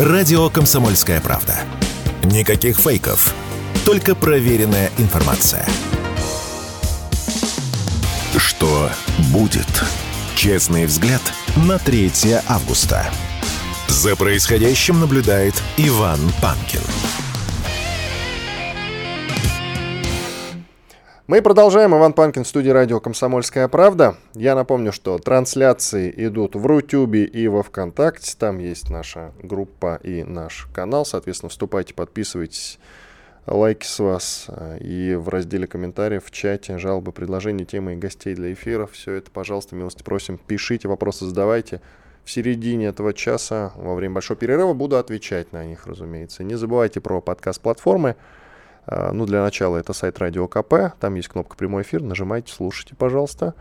Радио «Комсомольская правда». Никаких фейков, только проверенная информация. Что будет? Честный взгляд на 3 августа. За происходящим наблюдает Иван Панкин. Мы продолжаем. Иван Панкин в студии радио «Комсомольская правда». Я напомню, что трансляции идут в Рутюбе и во Вконтакте. Там есть наша группа и наш канал. Соответственно, вступайте, подписывайтесь. Лайки с вас. И в разделе комментариев, в чате, жалобы, предложения, темы и гостей для эфиров. Все это, пожалуйста, милости просим. Пишите, вопросы задавайте. В середине этого часа, во время большого перерыва, буду отвечать на них, разумеется. Не забывайте про подкаст-платформы. А, ну, для начала это сайт Радио КП, там есть кнопка «Прямой эфир», нажимайте, слушайте, пожалуйста.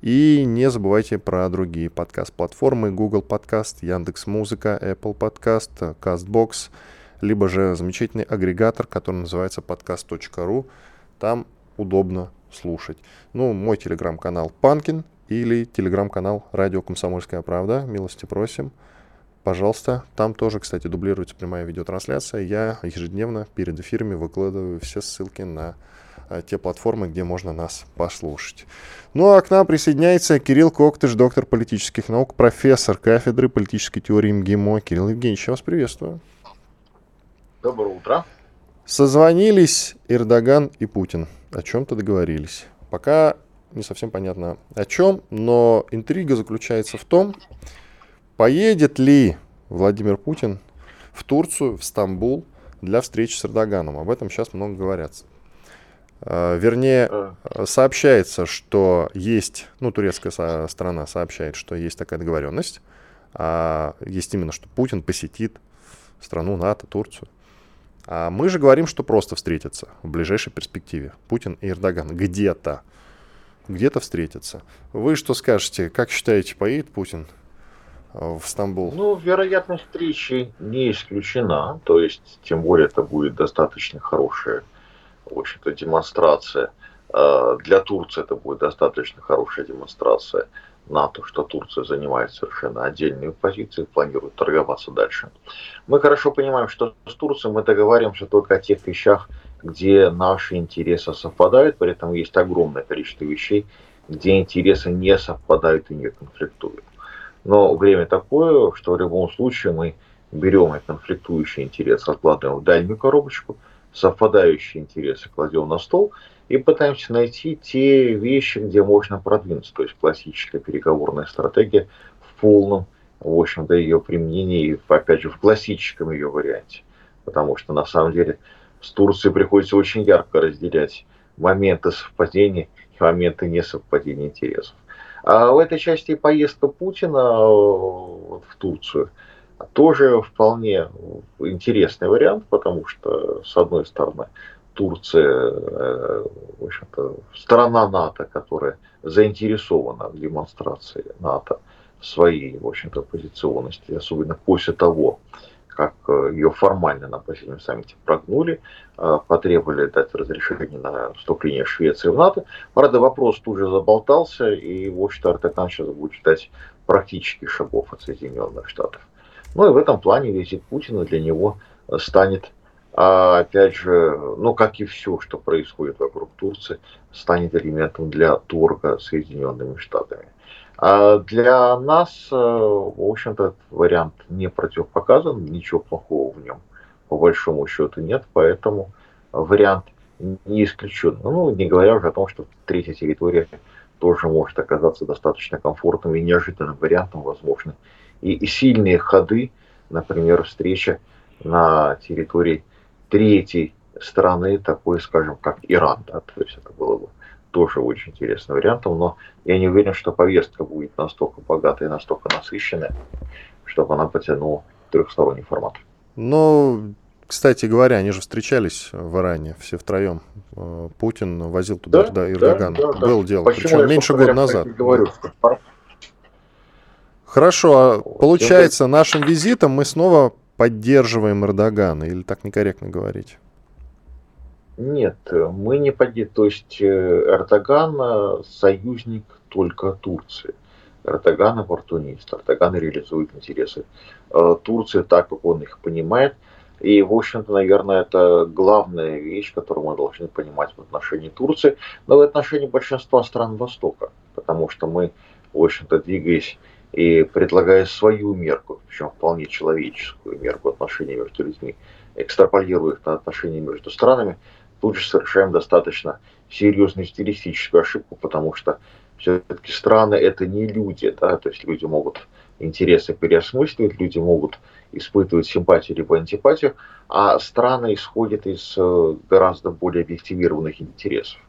И не забывайте про другие подкаст-платформы, Google Подкаст, Яндекс Музыка, Apple Подкаст, CastBox, либо же замечательный агрегатор, который называется podcast.ru. Там удобно слушать. Ну, мой телеграм-канал Панкин или телеграм-канал Радио Комсомольская правда. Милости просим пожалуйста. Там тоже, кстати, дублируется прямая видеотрансляция. Я ежедневно перед эфирами выкладываю все ссылки на а, те платформы, где можно нас послушать. Ну а к нам присоединяется Кирилл Коктыш, доктор политических наук, профессор кафедры политической теории МГИМО. Кирилл Евгеньевич, я вас приветствую. Доброе утро. Созвонились Эрдоган и Путин. О чем-то договорились. Пока не совсем понятно о чем, но интрига заключается в том, Поедет ли Владимир Путин в Турцию, в Стамбул для встречи с Эрдоганом? Об этом сейчас много говорят. А, вернее, а. сообщается, что есть, ну, турецкая сторона сообщает, что есть такая договоренность, а есть именно, что Путин посетит страну НАТО, Турцию. А мы же говорим, что просто встретятся в ближайшей перспективе. Путин и Эрдоган где-то. Где-то встретятся. Вы что скажете? Как считаете, поедет Путин в Стамбул? Ну, вероятность встречи не исключена. То есть, тем более, это будет достаточно хорошая, в общем-то, демонстрация. А, для Турции это будет достаточно хорошая демонстрация НАТО, что Турция занимает совершенно отдельную позицию, планирует торговаться дальше. Мы хорошо понимаем, что с Турцией мы договариваемся только о тех вещах, где наши интересы совпадают, при этом есть огромное количество вещей, где интересы не совпадают и не конфликтуют. Но время такое, что в любом случае мы берем и конфликтующий интерес, откладываем в дальнюю коробочку, совпадающие интересы кладем на стол и пытаемся найти те вещи, где можно продвинуться. То есть классическая переговорная стратегия в полном, в общем-то, ее применении, и, опять же, в классическом ее варианте. Потому что, на самом деле, с Турцией приходится очень ярко разделять моменты совпадения и моменты несовпадения интересов. А в этой части поездка Путина э, в Турцию тоже вполне интересный вариант, потому что, с одной стороны, Турция, э, в общем-то, страна НАТО, которая заинтересована в демонстрации НАТО своей, в общем-то, позиционности, особенно после того, как э, ее формально на последнем саммите прогнули, э, потребовали дать разрешение на вступление Швеции в НАТО. Правда, вопрос тут же заболтался, и, в общем-то, Артакан сейчас будет ждать практических шагов от Соединенных Штатов. Ну и в этом плане визит Путина для него станет, а, опять же, ну как и все, что происходит вокруг Турции, станет элементом для торга Соединенными Штатами. А для нас, э, в общем-то, этот вариант не противопоказан, ничего плохого в нем по большому счету нет, поэтому вариант не исключен. Ну, не говоря уже о том, что третья территория тоже может оказаться достаточно комфортным и неожиданным вариантом, возможно. И, и сильные ходы, например, встреча на территории третьей страны, такой, скажем, как Иран, да, то есть это было бы тоже очень интересным вариантом, но я не уверен, что повестка будет настолько богатая и настолько насыщенная, чтобы она потянула трехсторонний формат. Ну, кстати говоря, они же встречались в Иране все втроем. Э, Путин возил туда да, да, Эрдоган. Да, да, Был да. дело. Почему Причем меньше года назад. Говорю, Хорошо, а получается, нашим визитом мы снова поддерживаем Эрдогана, или так некорректно говорить? Нет, мы не поддерживаем. То есть э, Эрдоган союзник только Турции. Эрдоган оппортунист, Эрдоган реализует интересы э, Турции так, как он их понимает. И, в общем-то, наверное, это главная вещь, которую мы должны понимать в отношении Турции, но в отношении большинства стран Востока, потому что мы, в общем-то, двигаясь и предлагая свою мерку, причем вполне человеческую мерку отношений между людьми, экстраполируя их на отношения между странами, тут же совершаем достаточно серьезную стилистическую ошибку, потому что все-таки страны это не люди, да, то есть люди могут интересы переосмысливать, люди могут испытывать симпатию либо антипатию, а страны исходят из э, гораздо более объективированных интересов.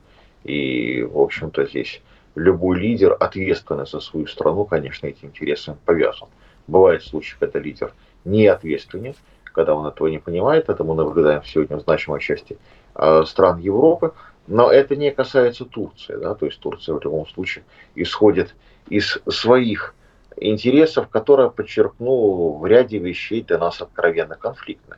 И, в общем-то, здесь любой лидер, ответственный за свою страну, конечно, этим интересам повязан. Бывают случаи, когда лидер не ответственен, когда он этого не понимает, это мы наблюдаем сегодня в значимой части э, стран Европы, но это не касается Турции, да, то есть Турция в любом случае исходит из своих интересов, которые, подчеркну, в ряде вещей для нас откровенно конфликтны.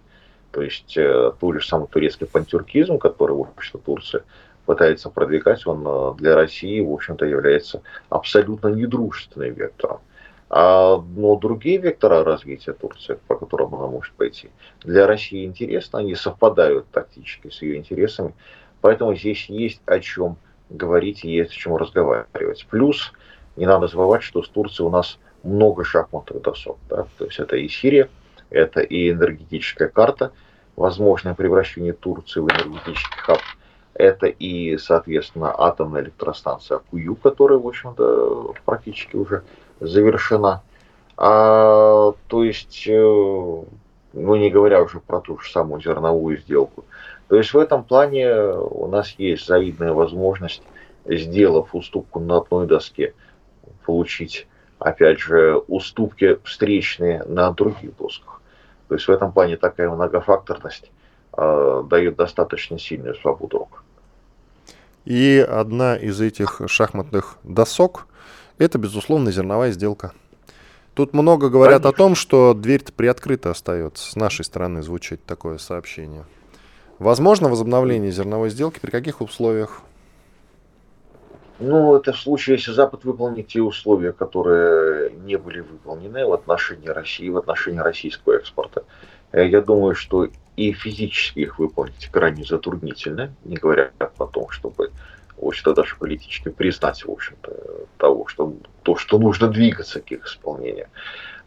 То есть э, тот же самый турецкий пантюркизм, который, в общем Турция пытается продвигать, он э, для России, в общем-то, является абсолютно недружественным вектором. А, но другие вектора развития Турции, по которым она может пойти, для России интересны, они совпадают тактически с ее интересами, поэтому здесь есть о чем говорить и есть о чем разговаривать. Плюс не надо забывать, что с Турцией у нас много шахматных досок. Да? То есть это и Сирия, это и энергетическая карта, возможное превращение Турции в энергетический хаб, это и, соответственно, атомная электростанция Кую, которая, в общем-то, практически уже завершена. А, то есть, э, ну не говоря уже про ту же самую зерновую сделку. То есть в этом плане у нас есть завидная возможность, сделав уступку на одной доске, получить опять же, уступки встречные на других досках. То есть в этом плане такая многофакторность э, дает достаточно сильную свободу рук. И одна из этих шахматных досок – это, безусловно, зерновая сделка. Тут много говорят Конечно. о том, что дверь-то приоткрыта остается. С нашей стороны звучит такое сообщение. Возможно возобновление зерновой сделки при каких условиях? Ну, это в случае, если Запад выполнит те условия, которые не были выполнены в отношении России, в отношении российского экспорта. Э, я думаю, что и физически их выполнить крайне затруднительно, не говоря о том, чтобы общем-то, даже политически признать, в общем-то, того, что то, что нужно двигаться к их исполнению.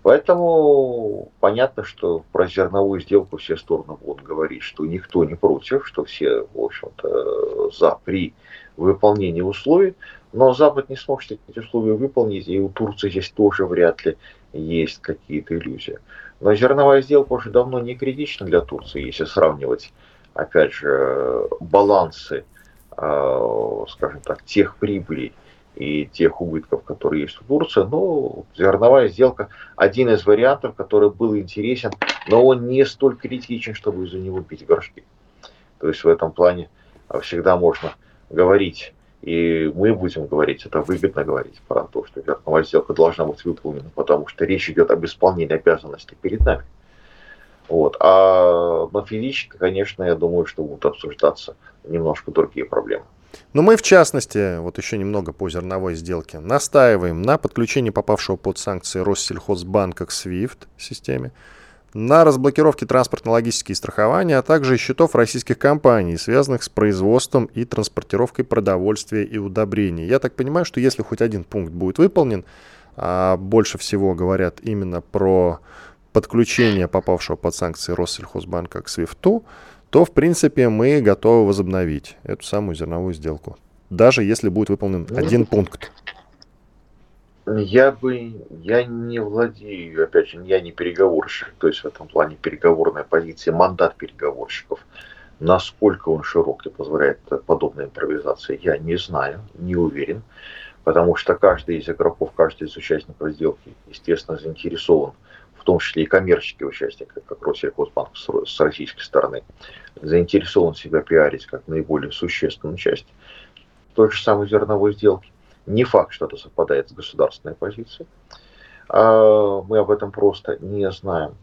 Поэтому понятно, что про зерновую сделку все стороны будут говорить, что никто не против, что все, в общем-то, за при выполнении условий, но Запад не сможет эти условия выполнить, и у Турции здесь тоже вряд ли есть какие-то иллюзии. Но зерновая сделка уже давно не критична для Турции, если сравнивать, опять же, балансы, скажем так, тех прибылей, и тех убытков, которые есть в Турции. Ну, зерновая сделка один из вариантов, который был интересен, но он не столь критичен, чтобы из-за него бить горшки. То есть в этом плане всегда можно говорить, и мы будем говорить, это выгодно говорить про то, что зерновая сделка должна быть выполнена, потому что речь идет об исполнении обязанностей перед нами. Вот. А на физически, конечно, я думаю, что будут обсуждаться немножко другие проблемы. Но мы, в частности, вот еще немного по зерновой сделке, настаиваем на подключении попавшего под санкции Россельхозбанка к SWIFT системе, на разблокировке транспортно-логистики и страхования, а также счетов российских компаний, связанных с производством и транспортировкой продовольствия и удобрений. Я так понимаю, что если хоть один пункт будет выполнен, а больше всего говорят именно про подключение попавшего под санкции Россельхозбанка к SWIFT, то, в принципе, мы готовы возобновить эту самую зерновую сделку. Даже если будет выполнен ну, один пункт. Я бы, я не владею, опять же, я не переговорщик, то есть в этом плане переговорная позиция, мандат переговорщиков, насколько он широкий позволяет подобной импровизации, я не знаю, не уверен, потому что каждый из игроков, каждый из участников сделки, естественно, заинтересован в том числе и коммерческие участники, как Россельхозбанк с российской стороны, заинтересован себя пиарить как наиболее существенную часть той же самой зерновой сделки. Не факт, что это совпадает с государственной позицией. А мы об этом просто не знаем.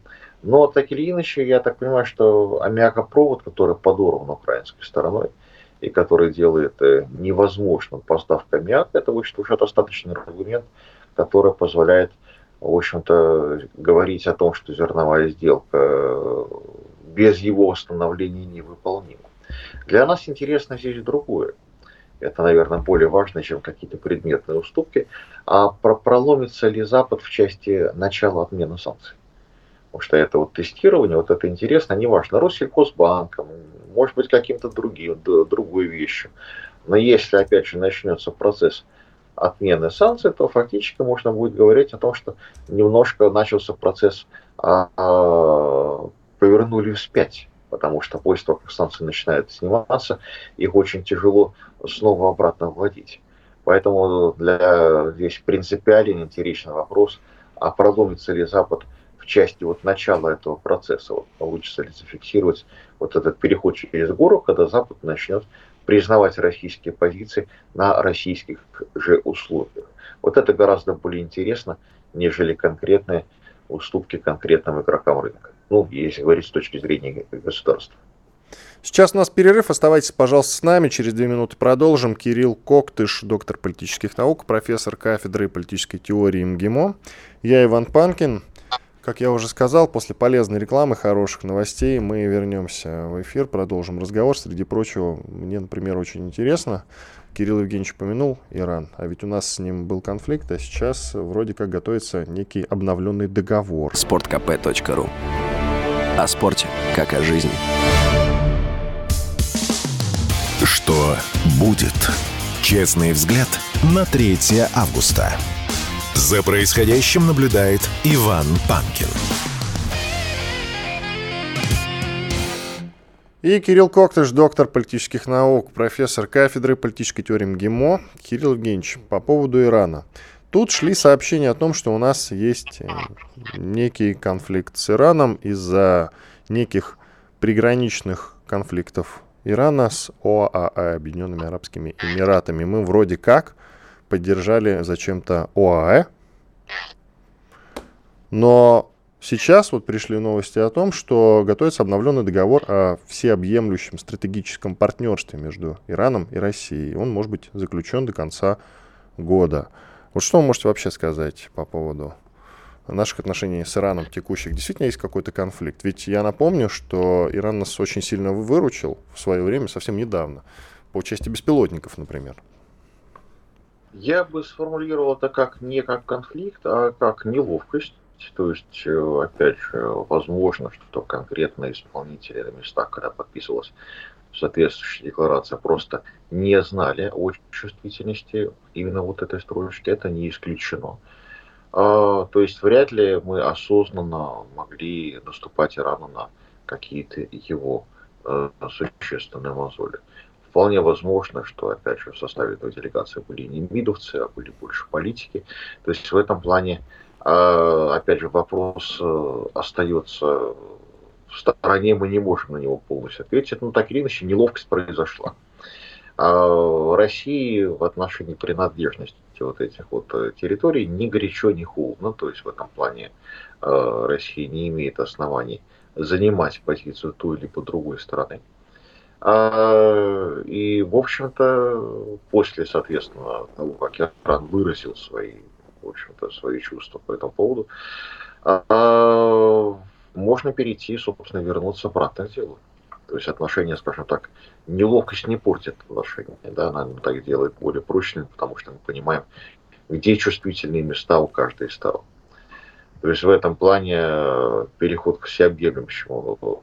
Но так или иначе, я так понимаю, что аммиакопровод, который подорван украинской стороной, и который делает э, невозможным поставку аммиака, это, в общем уже достаточный аргумент которая позволяет, в общем-то, говорить о том, что зерновая сделка без его восстановления невыполнима. Для нас интересно здесь другое. Это, наверное, более важно, чем какие-то предметные уступки. А про проломится ли Запад в части начала отмены санкций? Потому что это вот тестирование, вот это интересно, неважно, Россельхозбанком, может быть, каким-то другим, другой вещью. Но если, опять же, начнется процесс отмены санкций, то фактически можно будет говорить о том, что немножко начался процесс, а, а, повернули вспять. Потому что после того, как санкции начинают сниматься, их очень тяжело снова обратно вводить. Поэтому для здесь принципиален интересный вопрос, а проломится ли Запад в части вот начала этого процесса, вот получится ли зафиксировать вот этот переход через гору, когда Запад начнет признавать российские позиции на российских же условиях. Вот это гораздо более интересно, нежели конкретные уступки конкретным игрокам рынка. Ну, если говорить с точки зрения государства. Сейчас у нас перерыв. Оставайтесь, пожалуйста, с нами. Через две минуты продолжим. Кирилл Коктыш, доктор политических наук, профессор кафедры политической теории МГИМО. Я Иван Панкин. Как я уже сказал, после полезной рекламы, хороших новостей мы вернемся в эфир, продолжим разговор. Среди прочего, мне, например, очень интересно, Кирилл Евгеньевич упомянул Иран, а ведь у нас с ним был конфликт, а сейчас вроде как готовится некий обновленный договор. sportkp.ru О спорте, как о жизни. Что будет? Честный взгляд на 3 августа. За происходящим наблюдает Иван Панкин. И Кирилл Коктыш, доктор политических наук, профессор кафедры политической теории МГИМО. Кирилл Евгеньевич, по поводу Ирана. Тут шли сообщения о том, что у нас есть э, некий конфликт с Ираном из-за неких приграничных конфликтов Ирана с ОАЭ, Объединенными Арабскими Эмиратами. Мы вроде как поддержали зачем-то ОАЭ, но сейчас вот пришли новости о том, что готовится обновленный договор о всеобъемлющем стратегическом партнерстве между Ираном и Россией. Он может быть заключен до конца года. Вот что вы можете вообще сказать по поводу наших отношений с Ираном текущих? Действительно есть какой-то конфликт? Ведь я напомню, что Иран нас очень сильно выручил в свое время, совсем недавно, по части беспилотников, например. Я бы сформулировал это как не как конфликт, а как неловкость. То есть, э, опять же, возможно, что конкретные исполнители на местах, когда подписывалась соответствующая декларация, просто не знали о чувствительности именно вот этой строчки. Это не исключено. А, то есть, вряд ли мы осознанно могли наступать Ирану на какие-то его э, существенные мозоли. Вполне возможно, что, опять же, в составе этой делегации были не мидовцы, а были больше политики. То есть в этом плане, а, опять же, вопрос э, остается в стороне, мы не можем на него полностью ответить. Но так или иначе, неловкость произошла. А России в отношении принадлежности вот этих вот э, территорий ни горячо, ни холодно. То есть в этом плане э, Россия не имеет оснований занимать позицию той либо другой стороны. А, и, в общем-то, после, соответственно, того, как Иран выразил свои, в общем-то, свои чувства по этому поводу, а, можно перейти, собственно, вернуться обратно к делу. То есть отношения, скажем так, неловкость не портит отношения, да, она так делает более прочными, потому что мы понимаем, где чувствительные места у каждой из сторон. То есть в этом плане переход к всеобъемлющему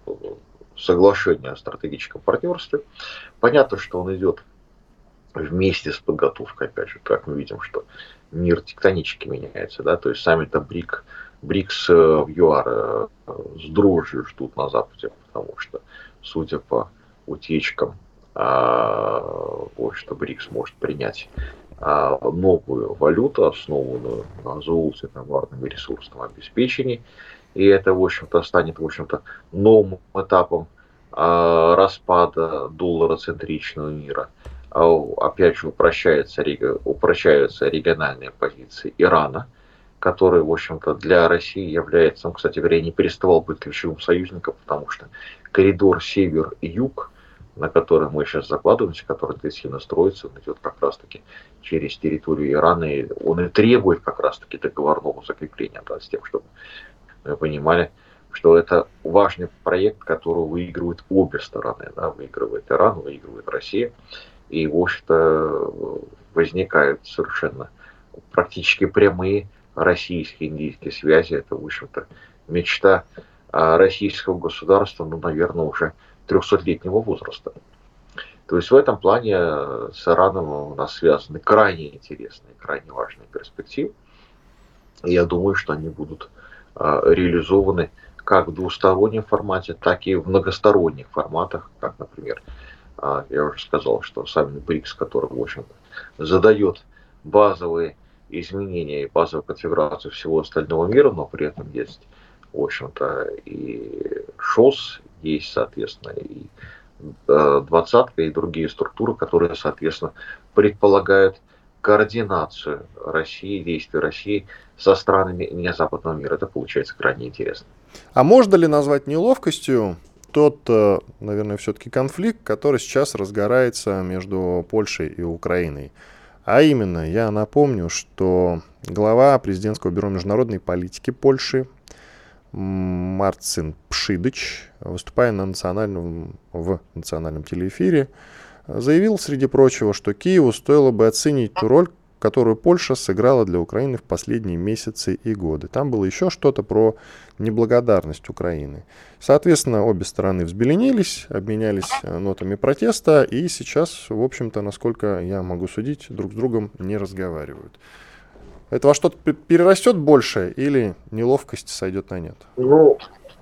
соглашение о стратегическом партнерстве. Понятно, что он идет вместе с подготовкой, опять же, как мы видим, что мир тектонически меняется, да, то есть сами-то БРИК, БРИКС в ЮАР э, с дрожью ждут на Западе, потому что, судя по утечкам, а, вот, что БРИКС может принять а, новую валюту, основанную на золоте, товарном и ресурсном обеспечении, и это, в общем-то, станет, в общем-то, новым этапом э, распада доллара центричного мира. Э, опять же, упрощается, упрощаются региональные позиции Ирана, который, в общем-то, для России является, он, кстати говоря, не переставал быть ключевым союзником, потому что коридор север-юг на который мы сейчас закладываемся, который интенсивно строится, он идет как раз-таки через территорию Ирана, и он и требует как раз-таки договорного закрепления, да, с тем, чтобы мы понимали, что это важный проект, который выигрывают обе стороны. Да, выигрывает Иран, выигрывает Россия. И, в общем-то, возникают совершенно практически прямые российские индийские связи. Это, в общем-то, мечта а, российского государства, ну, наверное, уже 300-летнего возраста. То есть в этом плане э, с Ираном у нас связаны крайне интересные, крайне важные перспективы. И я думаю, что они будут а, реализованы как в двустороннем формате, так и в многосторонних форматах, как, например, а, я уже сказал, что саммит БРИКС, который, в общем задает базовые изменения и базовую конфигурацию всего остального мира, но при этом есть, в общем-то, и ШОС, есть, соответственно, и э, двадцатка, и другие структуры, которые, соответственно, предполагают координацию России, действий России со странами не западного мира. Это получается крайне интересно. А можно ли назвать неловкостью тот, э, наверное, все-таки конфликт, который сейчас разгорается между Польшей и Украиной? А именно, я напомню, что глава президентского бюро международной политики Польши Марцин Пшидыч, выступая на национальном, в национальном телеэфире, заявил, среди прочего, что Киеву стоило бы оценить ту роль, которую Польша сыграла для Украины в последние месяцы и годы. Там было еще что-то про неблагодарность Украины. Соответственно, обе стороны взбеленились, обменялись э, нотами протеста, и сейчас, в общем-то, насколько я могу судить, друг с другом не разговаривают. Это во что-то перерастет больше или неловкость сойдет на нет? Ну,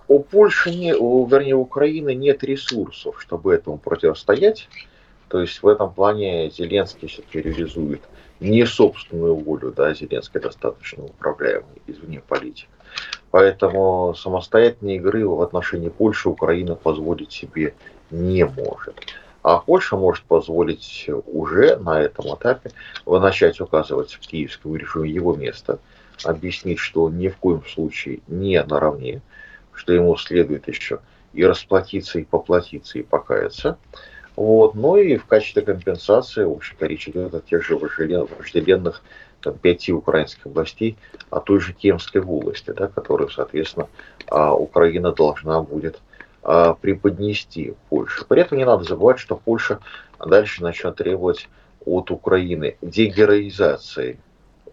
у Польши, не, у, вернее, у Украины нет ресурсов, чтобы этому противостоять. То есть в этом плане Зеленский все-таки реализует не собственную волю, да, Зеленский достаточно управляемый извне политик. Поэтому самостоятельной игры в отношении Польши Украина позволить себе не может. А Польша может позволить уже на этом этапе начать указывать в киевскому режиме его место, объяснить, что он ни в коем случае не наравне, что ему следует еще и расплатиться, и поплатиться, и покаяться. Вот. Ну и в качестве компенсации, в общем-то, речь идет о тех же вожделенных там, пяти украинских областей, а той же Кемской области, да, которую, соответственно, а, Украина должна будет а, преподнести Польше. При этом не надо забывать, что Польша дальше начнет требовать от Украины дегероизации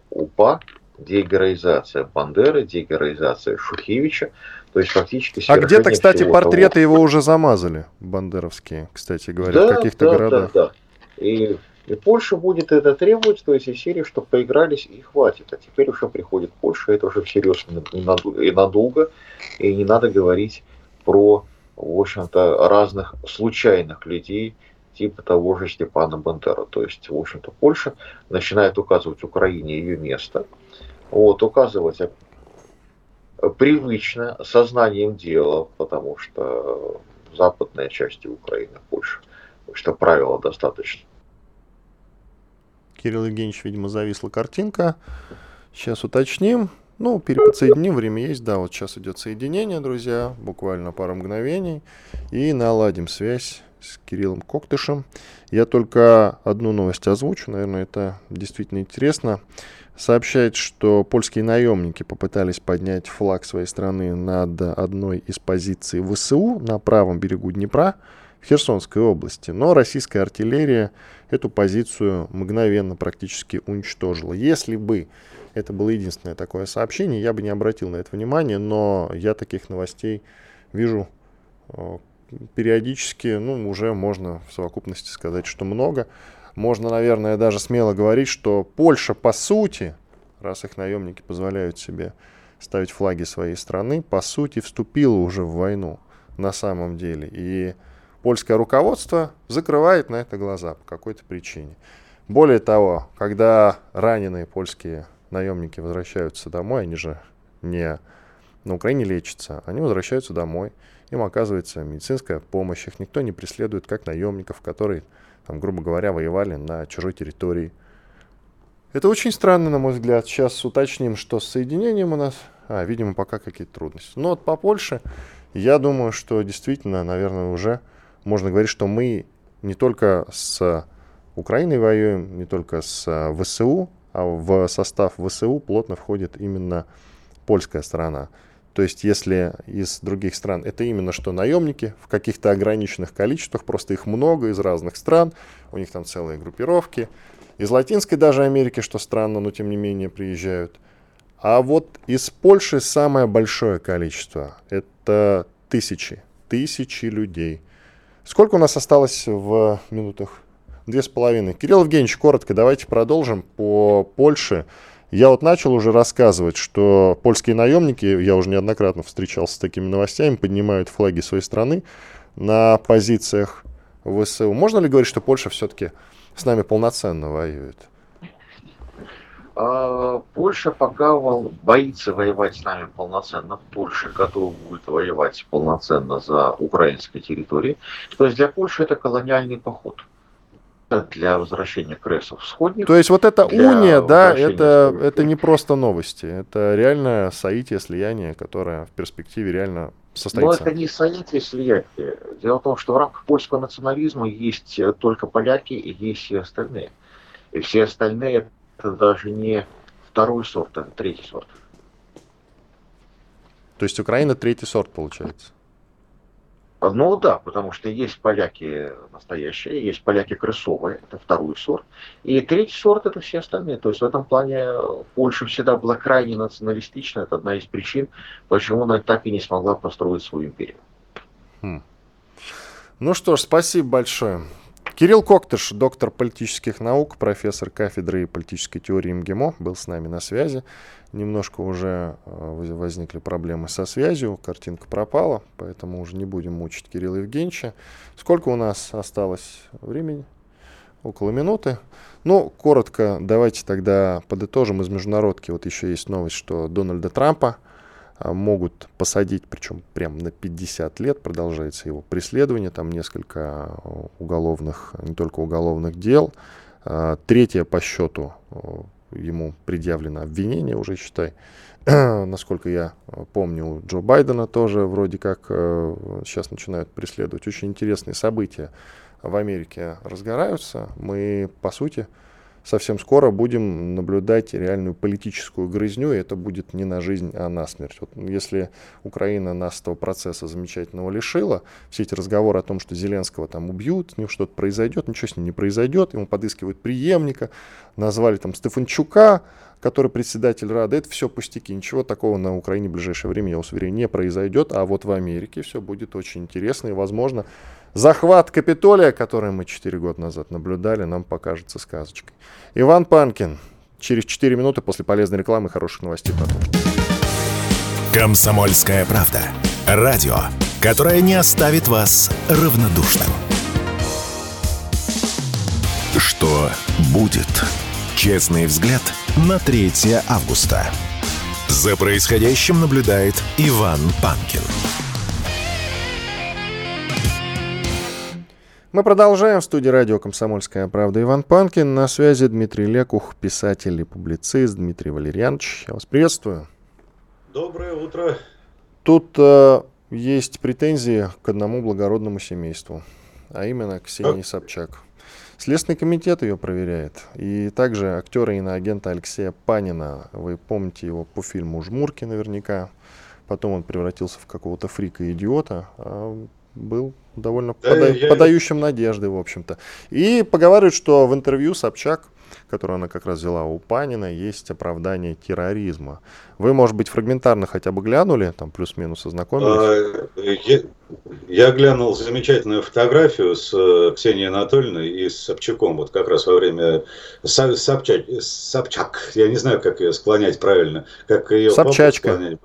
УПА, дегероизация Бандеры, дегероизация Шухевича, то есть фактически... А где-то, кстати, портреты того, его уже замазали, бандеровские, кстати говоря, да, в каких-то да, городах. Да, да. И, и Польша будет это требовать, то есть из серии, что поигрались и хватит. А теперь уже приходит Польша, это уже всерьез и надолго, и не надо говорить про, в общем-то, разных случайных людей, типа того же Степана Бандера. То есть, в общем-то, Польша начинает указывать Украине ее место, вот, указывать привычно, сознанием дела, потому что западная часть Украины, Польша, что правила достаточно. Кирилл Евгеньевич, видимо, зависла картинка. Сейчас уточним. Ну, переподсоединим, время есть. Да, вот сейчас идет соединение, друзья, буквально пару мгновений. И наладим связь с Кириллом Коктышем. Я только одну новость озвучу, наверное, это действительно интересно сообщает, что польские наемники попытались поднять флаг своей страны над одной из позиций ВСУ на правом берегу Днепра в Херсонской области. Но российская артиллерия эту позицию мгновенно практически уничтожила. Если бы это было единственное такое сообщение, я бы не обратил на это внимание, но я таких новостей вижу э, периодически, ну, уже можно в совокупности сказать, что много можно, наверное, даже смело говорить, что Польша, по сути, раз их наемники позволяют себе ставить флаги своей страны, по сути, вступила уже в войну на самом деле. И польское руководство закрывает на это глаза по какой-то причине. Более того, когда раненые польские наемники возвращаются домой, они же не на Украине лечатся, они возвращаются домой, им оказывается медицинская помощь, их никто не преследует как наемников, которые там, грубо говоря, воевали на чужой территории. Это очень странно, на мой взгляд. Сейчас уточним, что с соединением у нас. А, видимо, пока какие-то трудности. Но вот по Польше, я думаю, что действительно, наверное, уже можно говорить, что мы не только с Украиной воюем, не только с ВСУ, а в состав ВСУ плотно входит именно польская сторона. То есть если из других стран это именно что наемники в каких-то ограниченных количествах, просто их много из разных стран, у них там целые группировки. Из Латинской даже Америки, что странно, но тем не менее приезжают. А вот из Польши самое большое количество. Это тысячи, тысячи людей. Сколько у нас осталось в минутах? Две с половиной. Кирилл Евгеньевич, коротко, давайте продолжим по Польше. Я вот начал уже рассказывать, что польские наемники, я уже неоднократно встречался с такими новостями, поднимают флаги своей страны на позициях ВСУ. Можно ли говорить, что Польша все-таки с нами полноценно воюет? А, Польша пока боится воевать с нами полноценно. Польша готова будет воевать полноценно за украинской территорией. То есть для Польши это колониальный поход для возвращения кресов всходних. То есть вот эта уния, да, это, это не просто новости, это реальное соитие, слияние, которое в перспективе реально состоится. Но это не соитие, слияние. Дело в том, что в рамках польского национализма есть только поляки и есть и остальные. И все остальные это даже не второй сорт, а третий сорт. То есть Украина третий сорт получается? Ну да, потому что есть поляки настоящие, есть поляки крысовые, это второй сорт. И третий сорт это все остальные. То есть в этом плане Польша всегда была крайне националистична. Это одна из причин, почему она так и не смогла построить свою империю. Хм. Ну что ж, спасибо большое. Кирилл Коктыш, доктор политических наук, профессор кафедры политической теории МГИМО, был с нами на связи. Немножко уже э, возникли проблемы со связью, картинка пропала, поэтому уже не будем мучить Кирилла Евгеньевича. Сколько у нас осталось времени? Около минуты. Ну, коротко, давайте тогда подытожим из международки. Вот еще есть новость, что Дональда Трампа могут посадить, причем прям на 50 лет продолжается его преследование, там несколько а, уголовных, не только уголовных дел. А, третье по счету ему предъявлено обвинение уже, считай. Насколько я помню, Джо Байдена тоже вроде как сейчас начинают преследовать. Очень интересные события в Америке разгораются. Мы, по сути, совсем скоро будем наблюдать реальную политическую грызню, и это будет не на жизнь, а на смерть. Вот если Украина нас этого процесса замечательного лишила, все эти разговоры о том, что Зеленского там убьют, с ним что-то произойдет, ничего с ним не произойдет, ему подыскивают преемника, назвали там Стефанчука, который председатель Рады, это все пустяки. Ничего такого на Украине в ближайшее время, я уверен, не произойдет, а вот в Америке все будет очень интересно, и, возможно, Захват Капитолия, который мы 4 года назад наблюдали, нам покажется сказочкой. Иван Панкин. Через 4 минуты после полезной рекламы хороших новостей потом. Комсомольская правда. Радио, которое не оставит вас равнодушным. Что будет? Честный взгляд на 3 августа. За происходящим наблюдает Иван Панкин. Мы продолжаем в студии радио «Комсомольская правда» Иван Панкин. На связи Дмитрий Лекух, писатель и публицист Дмитрий Валерьянович. Я вас приветствую. Доброе утро. Тут э, есть претензии к одному благородному семейству, а именно к Ксении Собчак. Следственный комитет ее проверяет. И также актера и иноагента Алексея Панина. Вы помните его по фильму «Жмурки» наверняка. Потом он превратился в какого-то фрика-идиота. Был довольно да, пода- я... подающим надежды, в общем-то. И поговаривают, что в интервью Собчак, которую она как раз взяла у Панина, есть оправдание терроризма. Вы, может быть, фрагментарно хотя бы глянули, там плюс-минус ознакомились? А, я, я глянул замечательную фотографию с э, Ксенией Анатольевной и с Собчаком, вот как раз во время Собчак, Собчак, я не знаю, как ее склонять правильно, как ее Собчачка.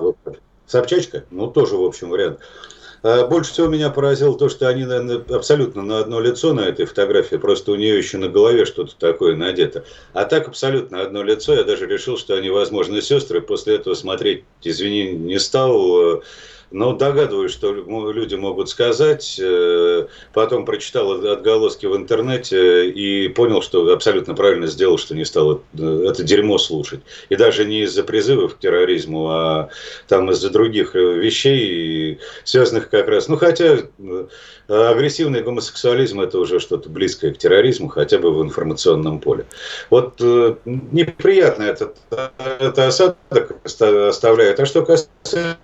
Собчачка? Ну, тоже, в общем, вариант. А больше всего меня поразило то, что они, наверное, абсолютно на одно лицо на этой фотографии, просто у нее еще на голове что-то такое надето. А так абсолютно одно лицо, я даже решил, что они, возможно, сестры. После этого смотреть, извини, не стал. Но догадываюсь, что люди могут сказать. Э, потом прочитал отголоски в интернете и понял, что абсолютно правильно сделал, что не стал это дерьмо слушать. И даже не из-за призывов к терроризму, а там из-за других вещей, связанных как раз... Ну, хотя агрессивный гомосексуализм – это уже что-то близкое к терроризму, хотя бы в информационном поле. Вот неприятно этот, это осадок оставляет. А что касается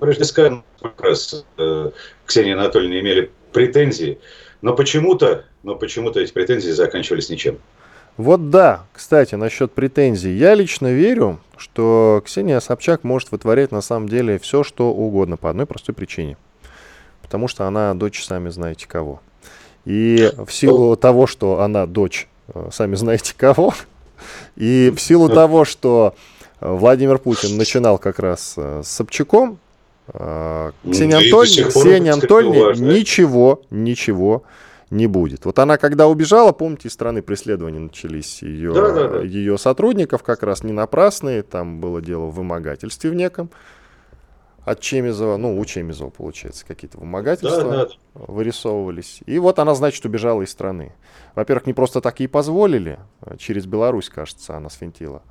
прежде сказано, как раз э, Ксения Анатольевна имели претензии, но почему-то, но почему-то эти претензии заканчивались ничем. Вот да, кстати, насчет претензий. Я лично верю, что Ксения Собчак может вытворять на самом деле все, что угодно по одной простой причине. Потому что она дочь, сами знаете кого. И в силу того, что она дочь, э, сами знаете кого, и в силу того, что Владимир Путин начинал как раз э, с Собчаком, Ксения, ну, Антонь... Ксения Антоньевна ничего, ничего не будет. Вот она, когда убежала, помните, из страны преследования начались ее, да, да, да. ее сотрудников, как раз не напрасные, там было дело в вымогательстве в неком от Чемизова, ну, у Чемизова, получается, какие-то вымогательства да, да. вырисовывались. И вот она, значит, убежала из страны. Во-первых, не просто так ей позволили, через Беларусь, кажется, она свинтила.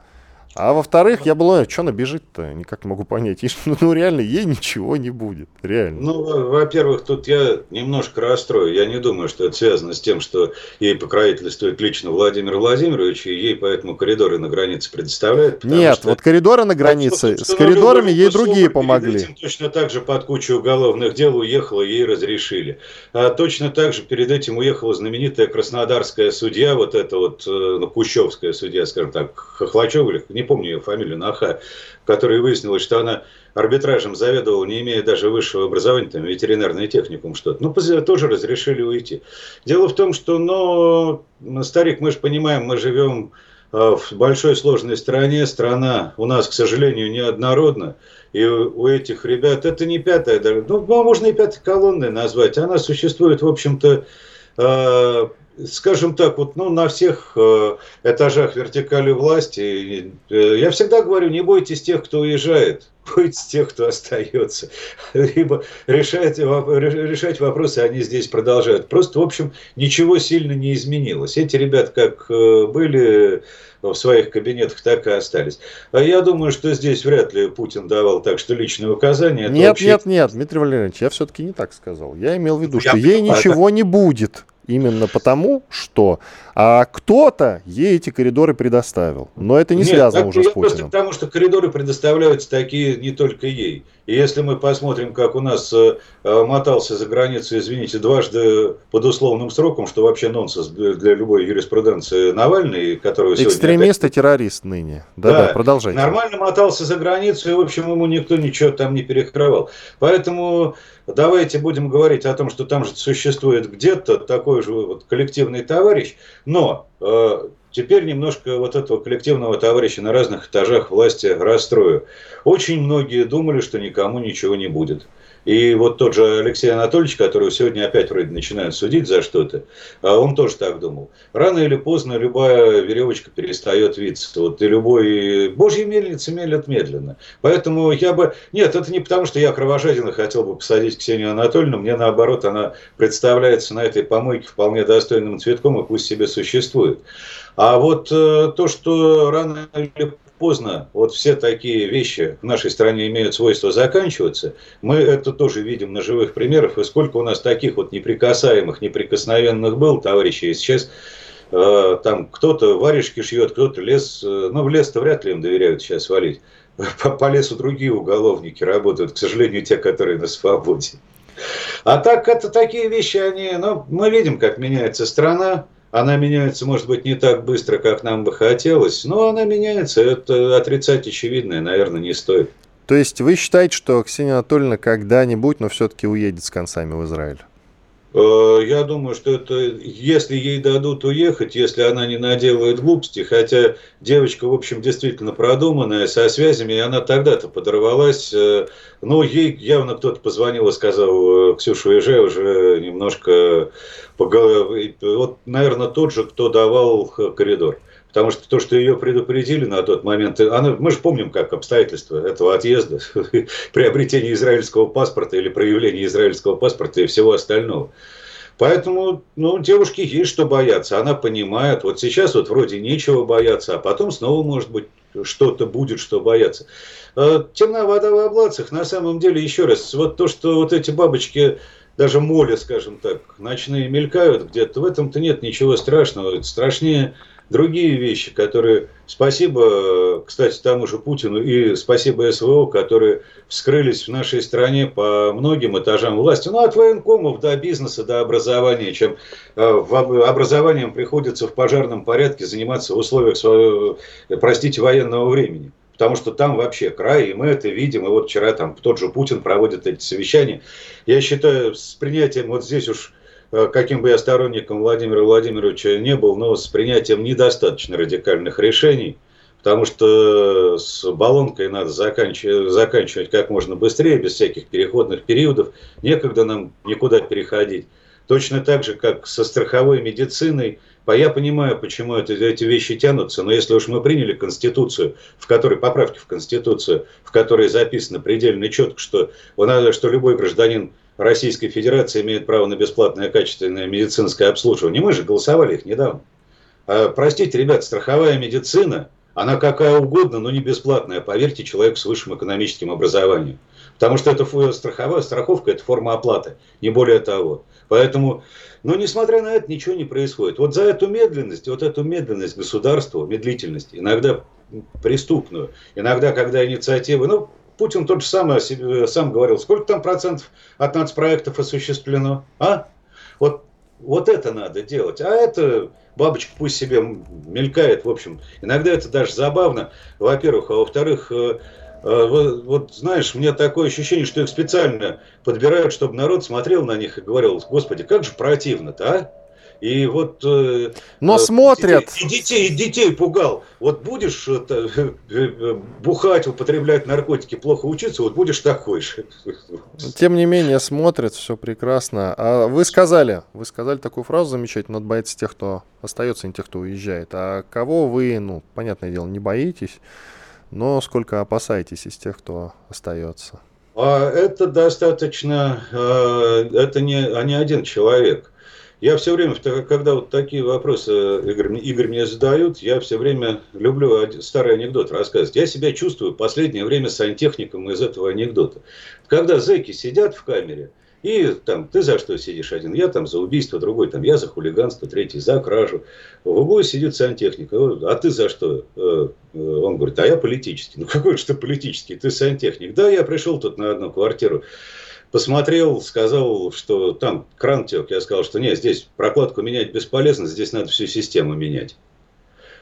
А во-вторых, я был, что она бежит-то, никак не могу понять. Ну, ну, реально, ей ничего не будет, реально. Ну, во-первых, тут я немножко расстрою. Я не думаю, что это связано с тем, что ей покровительствует лично Владимир Владимирович, и ей поэтому коридоры на границе предоставляют. Нет, что... вот коридоры на границе, с коридорами ей другие помогли. Этим точно так же под кучу уголовных дел уехала, ей разрешили. А точно так же перед этим уехала знаменитая краснодарская судья, вот эта вот, э, ну, Кущевская судья, скажем так, Хохлачева, не не помню ее фамилию, Наха, которая выяснилось, что она арбитражем заведовала, не имея даже высшего образования, там, ветеринарный техникум что-то. Ну, тоже разрешили уйти. Дело в том, что, ну, старик, мы же понимаем, мы живем а, в большой сложной стране, страна у нас, к сожалению, неоднородна, и у этих ребят, это не пятая, ну, можно и пятой колонной назвать, она существует, в общем-то, а, скажем так, вот, ну, на всех э, этажах вертикали власти, э, я всегда говорю, не бойтесь тех, кто уезжает, бойтесь тех, кто остается. Либо решайте, решать вопросы, они здесь продолжают. Просто, в общем, ничего сильно не изменилось. Эти ребята как э, были в своих кабинетах, так и остались. А я думаю, что здесь вряд ли Путин давал так, что личные указания. Нет, вообще... нет, нет, Дмитрий Валерьевич, я все-таки не так сказал. Я имел в виду, я что ей ничего не будет. Именно потому, что а кто-то ей эти коридоры предоставил. Но это не Нет, связано уже с Путиным. Просто потому, что коридоры предоставляются такие не только ей. И если мы посмотрим, как у нас э, э, мотался за границу, извините, дважды под условным сроком, что вообще нонсенс для любой юриспруденции Навальный, который Экстремист опять... и террорист ныне. Да-да, да, продолжайте. Нормально мотался за границу, и, в общем, ему никто ничего там не перекрывал. Поэтому давайте будем говорить о том, что там же существует где-то такой же вот коллективный товарищ, но э, Теперь немножко вот этого коллективного товарища на разных этажах власти расстрою. Очень многие думали, что никому ничего не будет. И вот тот же Алексей Анатольевич, которого сегодня опять вроде начинают судить за что-то, а он тоже так думал. Рано или поздно любая веревочка перестает виться. Вот и любой... Божьи мельницы мелят медленно. Поэтому я бы... Нет, это не потому, что я кровожаден и хотел бы посадить Ксению Анатольевну. Мне наоборот, она представляется на этой помойке вполне достойным цветком и пусть себе существует. А вот э, то, что рано или поздно вот все такие вещи в нашей стране имеют свойство заканчиваться, мы это тоже видим на живых примерах, и сколько у нас таких вот неприкасаемых, неприкосновенных был, товарищи, и сейчас э, там кто-то варежки шьет, кто-то лес, э, ну в лес-то вряд ли им доверяют сейчас валить, по, по лесу другие уголовники работают, к сожалению, те, которые на свободе. А так это такие вещи, они, ну, мы видим, как меняется страна, она меняется, может быть, не так быстро, как нам бы хотелось, но она меняется. Это отрицать очевидное, наверное, не стоит. То есть вы считаете, что Ксения Анатольевна когда-нибудь, но все-таки уедет с концами в Израиль? Э, я думаю, что это, если ей дадут уехать, если она не наделает глупости, хотя девочка, в общем, действительно продуманная, со связями, и она тогда-то подорвалась, э, ну, ей явно кто-то позвонил и сказал, «Э, Ксюша, уезжай уже немножко, вот, наверное, тот же, кто давал коридор. Потому что то, что ее предупредили на тот момент, она, мы же помним, как обстоятельства этого отъезда, приобретение израильского паспорта или проявление израильского паспорта и всего остального. Поэтому, ну, девушке есть что бояться, она понимает. Вот сейчас вот вроде нечего бояться, а потом снова, может быть, что-то будет, что бояться. А, темная вода в облацах, на самом деле, еще раз, вот то, что вот эти бабочки, даже моли, скажем так, ночные мелькают где-то, в этом-то нет ничего страшного. Страшнее другие вещи, которые, спасибо, кстати, тому же Путину и спасибо СВО, которые вскрылись в нашей стране по многим этажам власти, ну, от военкомов до бизнеса, до образования, чем э, образованием приходится в пожарном порядке заниматься в условиях своего, простите, военного времени. Потому что там вообще край, и мы это видим. И вот вчера там тот же Путин проводит эти совещания. Я считаю, с принятием вот здесь уж Э, каким бы я сторонником Владимира Владимировича не был, но с принятием недостаточно радикальных решений, потому что с баллонкой надо заканчивать, заканчивать как можно быстрее, без всяких переходных периодов. Некогда нам никуда переходить. Точно так же, как со страховой медициной. Я понимаю, почему это, эти вещи тянутся, но если уж мы приняли Конституцию, в которой поправки в Конституцию, в которой записано предельно четко, что, что любой гражданин Российской Федерации имеют право на бесплатное качественное медицинское обслуживание. Мы же голосовали их недавно. А, простите, ребят, страховая медицина, она какая угодно, но не бесплатная, поверьте, человеку с высшим экономическим образованием. Потому что это страховая страховка, это форма оплаты, не более того. Поэтому, но несмотря на это, ничего не происходит. Вот за эту медленность, вот эту медленность государства, медлительность, иногда преступную, иногда, когда инициативы, ну, Путин тот же самый себе, сам говорил, сколько там процентов от нацпроектов осуществлено, а? Вот, вот это надо делать. А это бабочка пусть себе мелькает, в общем. Иногда это даже забавно, во-первых. А во-вторых, э, э, вот, вот знаешь, у меня такое ощущение, что их специально подбирают, чтобы народ смотрел на них и говорил, господи, как же противно-то, а? И вот... Э, Но э, смотрят. И детей, и детей пугал. Вот будешь это, э, бухать, употреблять наркотики, плохо учиться, вот будешь такой же. Тем не менее, смотрят, все прекрасно. А вы сказали, вы сказали такую фразу замечательную, надо бояться тех, кто остается, не тех, кто уезжает. А кого вы, ну, понятное дело, не боитесь, но сколько опасаетесь из тех, кто остается? А это достаточно, это не, а не один человек. Я все время, когда вот такие вопросы Игорь, Игорь мне задают, я все время люблю старый анекдот рассказывать. Я себя чувствую в последнее время сантехником из этого анекдота. Когда зэки сидят в камере, и там, ты за что сидишь один? Я там за убийство, другой там, я за хулиганство, третий за кражу. В углу сидит сантехник. А ты за что? Э, э, он говорит, а я политический. Ну какой же ты политический? Ты сантехник. Да, я пришел тут на одну квартиру посмотрел, сказал, что там кран тек. Я сказал, что нет, здесь прокладку менять бесполезно, здесь надо всю систему менять.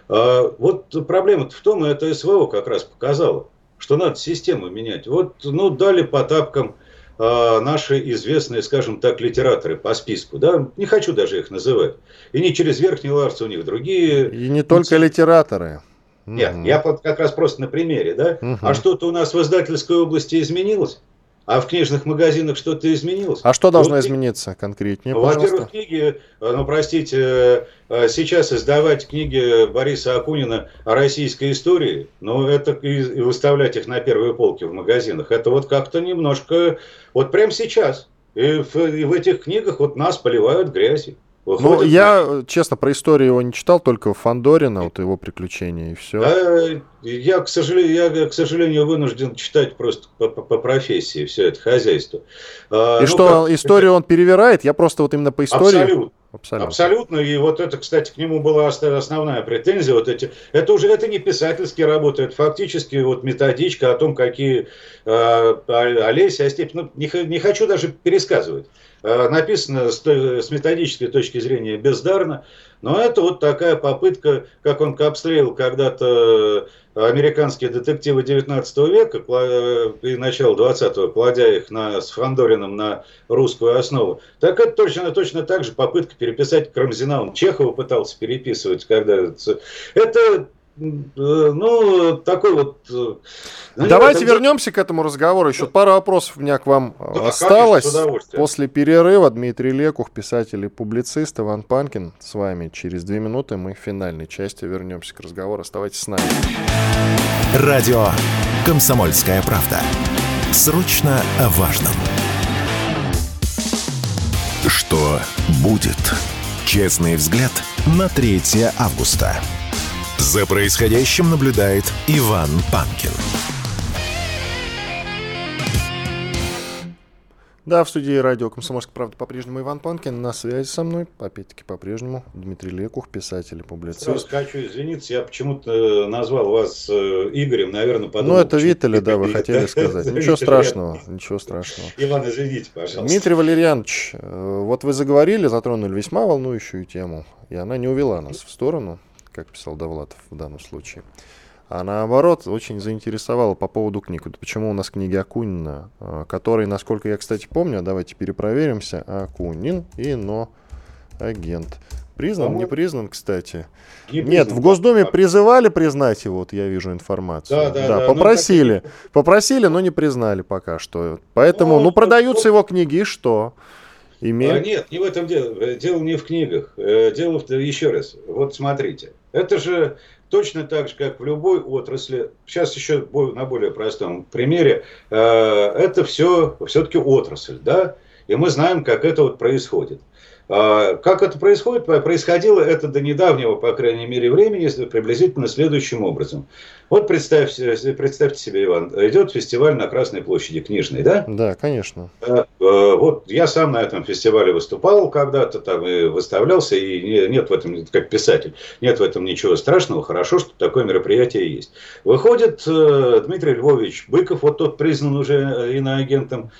А вот проблема в том, и это СВО как раз показало, что надо систему менять. Вот, ну, дали по тапкам а, наши известные, скажем так, литераторы по списку, да, не хочу даже их называть. И не через верхний ларц у них другие. И не только литераторы. Нет, mm-hmm. я как раз просто на примере, да. Mm-hmm. А что-то у нас в издательской области изменилось? А в книжных магазинах что-то изменилось? А что должно вот, измениться конкретнее, Во-первых, книги, э, ну, простите, э, сейчас издавать книги Бориса Акунина о российской истории, ну, это и выставлять их на первые полки в магазинах, это вот как-то немножко, вот прямо сейчас. И в, и в этих книгах вот нас поливают грязью. Выходит, ну, я, честно, про историю его не читал, только Фандорина, вот его приключения и все. А, я, к сожалению, я, к сожалению, вынужден читать просто по, по, по профессии все это хозяйство. А, и ну, что, как, историю он перевирает? Я просто вот именно по истории... Абсолютно. Абсолютно. Абсолютно. И вот это, кстати, к нему была основная претензия. Вот эти, это уже это не писательские работы, это фактически вот методичка о том, какие э, Олеся Остепь, ну, не, не хочу даже пересказывать. Э, написано с, методической точки зрения бездарно, но это вот такая попытка, как он обстрелил когда-то американские детективы 19 века э, и начала 20-го, кладя их на, с Фандорином на русскую основу. Так это точно, точно так же попытка переписать Карамзина. Он Чехова пытался переписывать. Когда это, ну, такой вот... Ну, Давайте вернемся к этому разговору. Еще пара вопросов у меня к вам да, осталось. Конечно, После перерыва Дмитрий Лекух, писатель и публицист, Иван Панкин с вами. Через две минуты мы в финальной части вернемся к разговору. Оставайтесь с нами. Радио «Комсомольская правда». Срочно о важном. Что будет? Честный взгляд на 3 августа. За происходящим наблюдает Иван Панкин. Да, в студии радио «Комсомольская правда» по-прежнему Иван Панкин. На связи со мной, опять-таки, по-прежнему Дмитрий Лекух, писатель и публицист. Сразу хочу извиниться, я почему-то назвал вас э, Игорем, наверное, подумал. Ну, это Витали, да, вы хотели сказать. Ничего страшного, ничего страшного. Иван, извините, пожалуйста. Дмитрий Валерьянович, э, вот вы заговорили, затронули весьма волнующую тему, и она не увела нас в сторону, как писал Довлатов в данном случае а наоборот очень заинтересовало по поводу книг. Почему у нас книги Акунина, а, который, насколько я, кстати, помню, давайте перепроверимся, Акунин и но агент. Признан, не признан, кстати. Не признан, Нет, в Госдуме да. призывали признать его, вот я вижу информацию. Да, да, да, да попросили. Ну. Попросили, но не признали пока что. Поэтому, ну, ну продаются ну, его книги, что? Имеют... А, нет, не в этом дело. Дело не в книгах. Э, дело в... Еще раз. Вот смотрите. Это же точно так же, как в любой отрасли, сейчас еще на более простом примере, э, это все все-таки отрасль, да, и мы знаем, как это вот происходит. А, как это происходит? Происходило это до недавнего, по крайней мере, времени, приблизительно следующим образом. Вот представьте, представьте себе, Иван, идет фестиваль на Красной площади, книжный, да? Да, конечно. А, а, вот я сам на этом фестивале выступал когда-то, там и выставлялся, и нет в этом, как писатель, нет в этом ничего страшного, хорошо, что такое мероприятие есть. Выходит э, Дмитрий Львович Быков, вот тот признан уже иноагентом,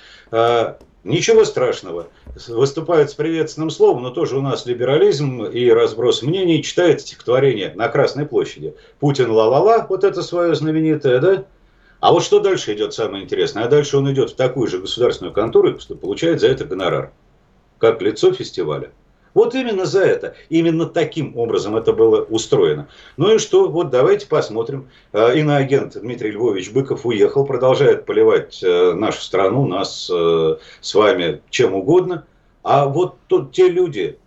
Ничего страшного. Выступает с приветственным словом, но тоже у нас либерализм и разброс мнений. Читает стихотворение на Красной площади. Путин ла-ла-ла, вот это свое знаменитое, да? А вот что дальше идет самое интересное? А дальше он идет в такую же государственную контору и получает за это гонорар. Как лицо фестиваля. Вот именно за это. Именно таким образом это было устроено. Ну и что? Вот давайте посмотрим. Э, иноагент Дмитрий Львович Быков уехал, продолжает поливать э, нашу страну, нас э, с вами чем угодно. А вот тут те люди,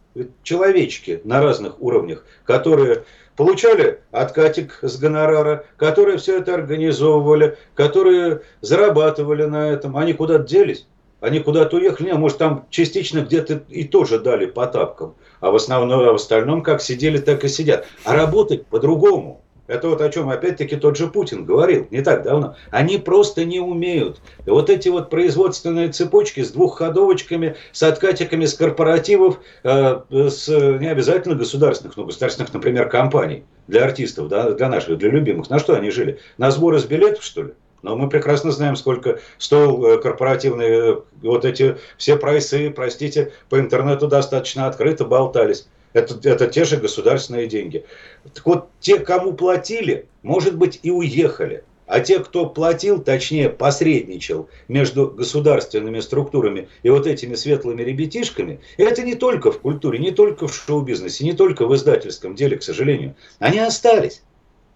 человечки на разных уровнях, которые получали откатик с гонорара, которые все это организовывали, которые зарабатывали на этом, они куда-то делись. Они куда-то уехали, а может там частично где-то и тоже дали по тапкам. А в основном, а в остальном как сидели, так и сидят. А работать по-другому. Это вот о чем опять-таки тот же Путин говорил не так давно. Они просто не умеют. И вот эти вот производственные цепочки с двухходовочками, с откатиками с корпоративов, э, с не обязательно государственных, но государственных, например, компаний для артистов, да, для наших, для любимых. На что они жили? На сборы с билетов, что ли? Но мы прекрасно знаем, сколько стоил э, корпоративные э, вот эти все прайсы, простите, по интернету достаточно открыто болтались. Это, это те же государственные деньги. Так вот, те, кому платили, может быть, и уехали. А те, кто платил, точнее посредничал между государственными структурами и вот этими светлыми ребятишками, это не только в культуре, не только в шоу-бизнесе, не только в издательском деле, к сожалению. Они остались.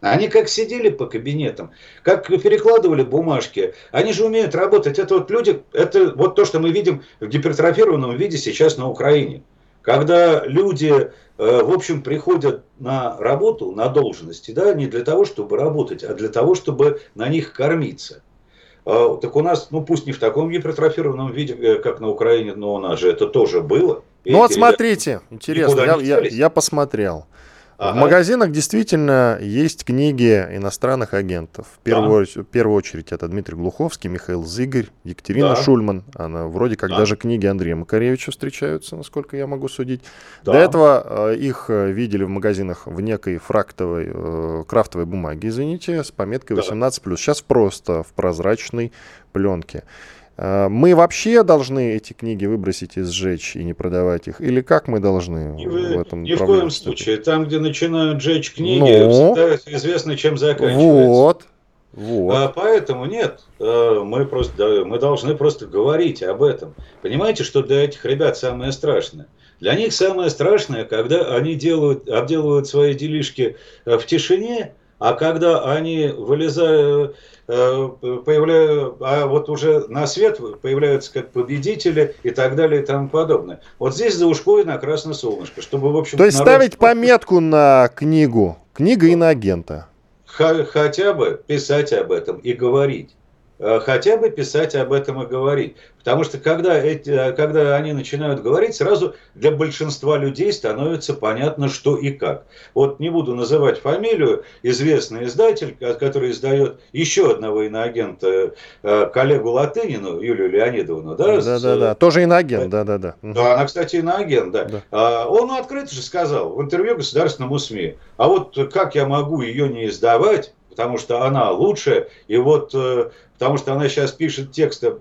Они как сидели по кабинетам, как перекладывали бумажки. Они же умеют работать. Это вот люди, это вот то, что мы видим в гипертрофированном виде сейчас на Украине. Когда люди, э, в общем, приходят на работу, на должности, да, не для того, чтобы работать, а для того, чтобы на них кормиться. А, так у нас, ну пусть не в таком гипертрофированном виде, э, как на Украине, но у нас же это тоже было. Ну вот смотрите, интересно, я, я, я посмотрел. Ага. В магазинах действительно есть книги иностранных агентов. В первую, да. в первую очередь это Дмитрий Глуховский, Михаил Зыгорь, Екатерина да. Шульман. Она вроде как да. даже книги Андрея Макаревича встречаются, насколько я могу судить. Да. До этого э, их э, видели в магазинах в некой фрактовой, э, крафтовой бумаге, извините, с пометкой 18+. Да. Сейчас просто в прозрачной пленке. А, мы вообще должны эти книги выбросить и сжечь и не продавать их? Или как мы должны ни в, этом Ни в коем случае. Там, где начинают сжечь книги, ну, всегда известно, чем заканчивается. Вот. Вот. А, поэтому нет, а, мы просто мы должны просто говорить об этом. Понимаете, что для этих ребят самое страшное? Для них самое страшное, когда они делают, обделывают свои делишки а, в тишине, А когда они вылезают, э, появляются, а вот уже на свет появляются как победители и так далее и тому подобное. Вот здесь за ушко и на красное солнышко, чтобы, в общем... То есть народ... ставить пометку на книгу, книга иноагента. Хотя бы писать об этом и говорить. Э, хотя бы писать об этом и говорить. Потому что когда, эти, э, когда они начинают говорить, сразу для большинства людей становится понятно, что и как. Вот не буду называть фамилию, известный издатель, который издает еще одного иноагента, э, коллегу Латынину, Юлию Леонидовну. Да, да, да, да. тоже иноагент, да, да, да. Да, она, кстати, иноагент, да. да. А, он открыто же сказал в интервью государственному СМИ, а вот как я могу ее не издавать, потому что она лучшая, и вот потому что она сейчас пишет тексты,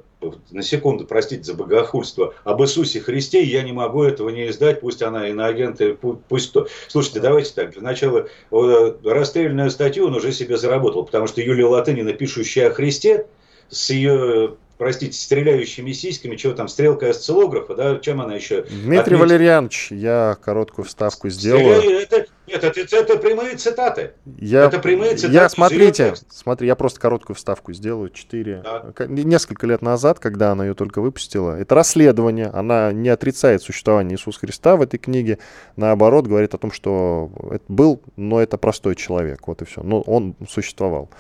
на секунду, простите за богохульство, об Иисусе Христе, и я не могу этого не издать, пусть она иноагент, пусть то. Слушайте, давайте так, для начала расстрельную статью он уже себе заработал, потому что Юлия Латынина, пишущая о Христе, с ее простите, стреляющими сиськами, чего там, стрелка осциллографа, да, чем она еще? Дмитрий отметит? Валерьянович, я короткую вставку сделаю. Стреляю, это, нет, это, это прямые цитаты. Я, это прямые цитаты. Я, смотрите, смотри, я просто короткую вставку сделаю. Четыре, да. несколько лет назад, когда она ее только выпустила, это расследование, она не отрицает существование Иисуса Христа в этой книге, наоборот, говорит о том, что это был, но это простой человек, вот и все. Но он существовал.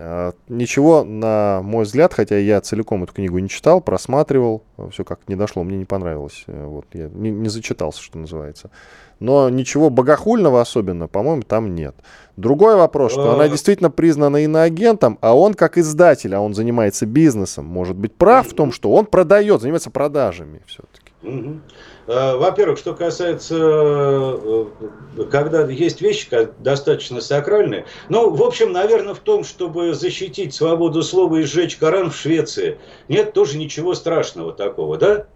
А, ничего, на мой взгляд, хотя я целиком эту книгу не читал, просматривал, все как не дошло, мне не понравилось. Э, вот, я не, не зачитался, что называется. Но ничего богохульного особенно, по-моему, там нет. Другой вопрос, что она действительно признана иноагентом, а он как издатель, а он занимается бизнесом, может быть прав в том, что он продает, занимается продажами все-таки. Э, во-первых, что касается, э, когда есть вещи достаточно сакральные, ну, в общем, наверное, в том, чтобы защитить свободу слова и сжечь Коран в Швеции, нет тоже ничего страшного такого, да?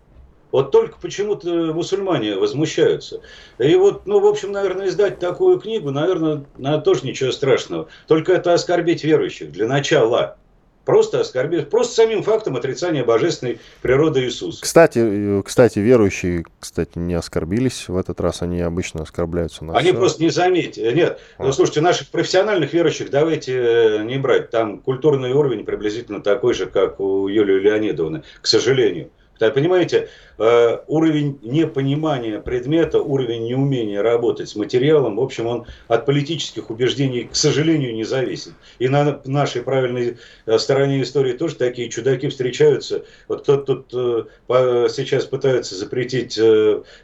Вот только почему-то мусульмане возмущаются. И вот, ну, в общем, наверное, издать такую книгу, наверное, тоже ничего страшного. Только это оскорбить верующих для начала. Просто оскорбить, просто самим фактом отрицания божественной природы Иисуса. Кстати, э, кстати, верующие, кстати, не оскорбились в этот раз, они обычно оскорбляются на Они все. просто не заметили. Нет, а. ну слушайте, наших профессиональных верующих давайте э, не брать. Там культурный уровень приблизительно такой же, как у Юлии Леонидовны, к сожалению. Понимаете, э, уровень непонимания предмета, уровень неумения работать с материалом, в общем, он от политических убеждений, к сожалению, не зависит. И на нашей правильной э, стороне истории тоже такие чудаки встречаются. Вот кто-то тут э, сейчас пытается запретить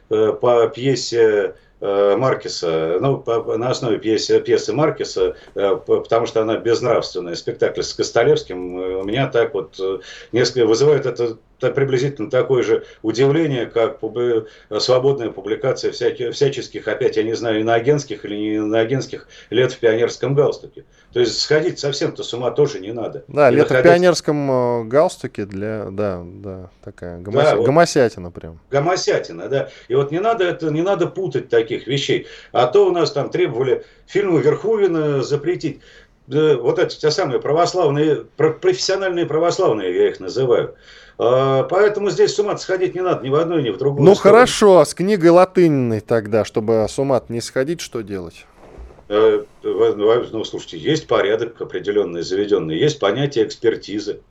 по пьесе Маркеса, ну, по, на основе пьесы, пьесы Маркеса, потому что она безнравственная. Спектакль с Костолевским у меня так вот несколько вызывает это приблизительно такое же удивление, как свободная публикация всяких, всяческих, опять я не знаю, иноагентских или не иноагентских лет в пионерском галстуке. То есть сходить совсем-то с ума тоже не надо. Да, лет находить... в пионерском э, галстуке для, да, да, такая гомося... да, вот, гомосятина прям. Гомосятина, да. И вот не надо это, не надо путать таких вещей. А то у нас там требовали фильмы Верховина запретить вот эти те самые православные, профессиональные православные, я их называю. А, поэтому здесь с ума сходить не надо ни в одной, ни в другой. Ну сторону. хорошо, с книгой латынной тогда, чтобы с ума не сходить, что делать? Э, ну, слушайте, есть порядок определенный, заведенный, есть понятие экспертизы.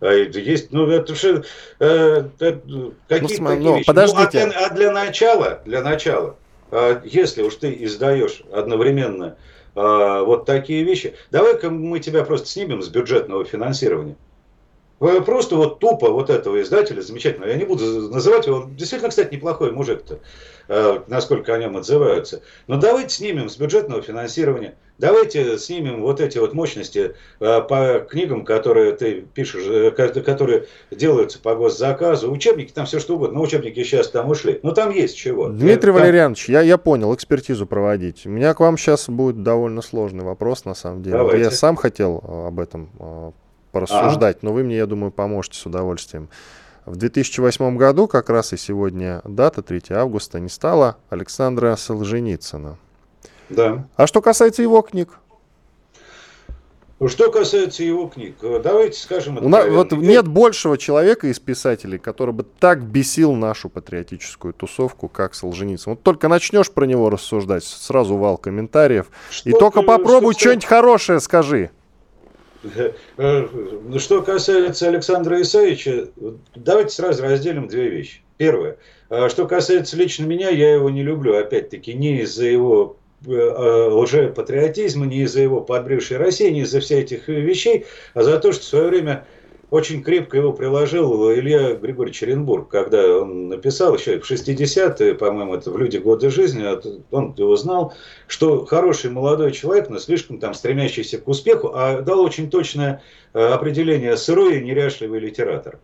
А, есть, ну, это же э, ну, какие-то ну, ну, вещи. Подождите. Ну, а, для, а для начала, для начала, а, если уж ты издаешь одновременно а, вот такие вещи, давай-ка мы тебя просто снимем с бюджетного финансирования. Просто вот тупо вот этого издателя замечательного, я не буду называть его, он действительно, кстати, неплохой мужик-то, э, насколько о нем отзываются. Но давайте снимем с бюджетного финансирования, давайте снимем вот эти вот мощности э, по книгам, которые ты пишешь, э, которые делаются по госзаказу, учебники, там все что угодно, но учебники сейчас там ушли, но там есть чего. Дмитрий там... Валерьянович, я, я понял, экспертизу проводить. У меня к вам сейчас будет довольно сложный вопрос, на самом деле. Давайте. Я сам хотел об этом порассуждать, а? но вы мне, я думаю, поможете с удовольствием. В 2008 году, как раз и сегодня дата, 3 августа, не стало Александра Солженицына. Да. А что касается его книг? Что касается его книг, давайте скажем У нас, вот нет большего человека из писателей, который бы так бесил нашу патриотическую тусовку, как Солженицын. Вот только начнешь про него рассуждать, сразу вал комментариев. Что и только попробуй что что-нибудь хорошее скажи. Ну, что касается Александра Исаевича, давайте сразу разделим две вещи. Первое. А что касается лично меня, я его не люблю, опять-таки, не из-за его э, э, лжепатриотизма, не из-за его подбревшей России, не из-за всех этих вещей, а за то, что в свое время очень крепко его приложил Илья Григорьевич Оренбург, когда он написал еще в 60-е, по-моему, это в «Люди года жизни», а он его знал, что хороший молодой человек, но слишком там стремящийся к успеху, а дал очень точное э, определение «сырой и неряшливый литератор».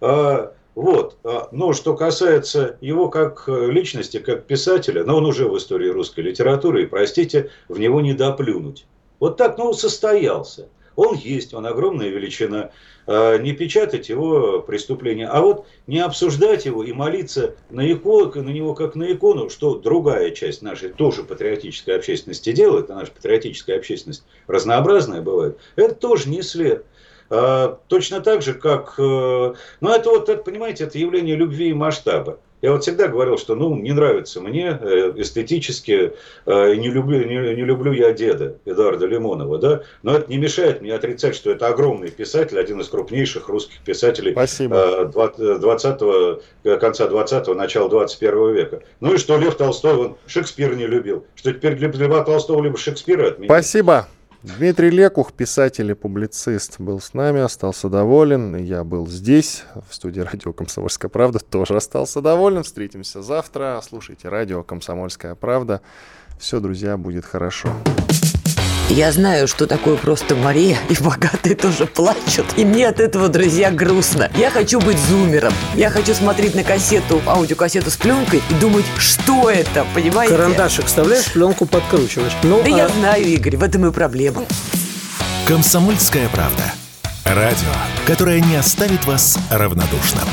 А, вот. А, но что касается его как э, личности, как писателя, но он уже в истории русской литературы, и, простите, в него не доплюнуть. Вот так, ну, состоялся. Он есть, он огромная величина. А, не печатать его преступления, а вот не обсуждать его и молиться на, икон, на него как на икону, что другая часть нашей тоже патриотической общественности делает, а наша патриотическая общественность разнообразная бывает, это тоже не след. А, точно так же, как... Э, ну, это вот, это, понимаете, это явление любви и масштаба. Я вот всегда говорил, что ну, не нравится мне э, эстетически, э, не люблю, не, не люблю я деда Эдуарда Лимонова, да, но это не мешает мне отрицать, что это огромный писатель, один из крупнейших русских писателей Спасибо. 20 э, конца 20-го, начала 21 века. Ну и что Лев Толстой, он Шекспир не любил, что теперь Льва Толстого либо Шекспира отменить. Спасибо. Дмитрий Лекух, писатель и публицист, был с нами, остался доволен. Я был здесь, в студии радио «Комсомольская правда», тоже остался доволен. Встретимся завтра. Слушайте радио «Комсомольская правда». Все, друзья, будет хорошо. Я знаю, что такое просто Мария, и богатые тоже плачут. И мне от этого, друзья, грустно. Я хочу быть зумером. Я хочу смотреть на кассету, аудиокассету с пленкой и думать, что это, понимаете? Карандашик вставляешь, пленку подкручиваешь. Ну, да а... я знаю, Игорь, в этом и проблема. Комсомольская правда. Радио, которое не оставит вас равнодушным.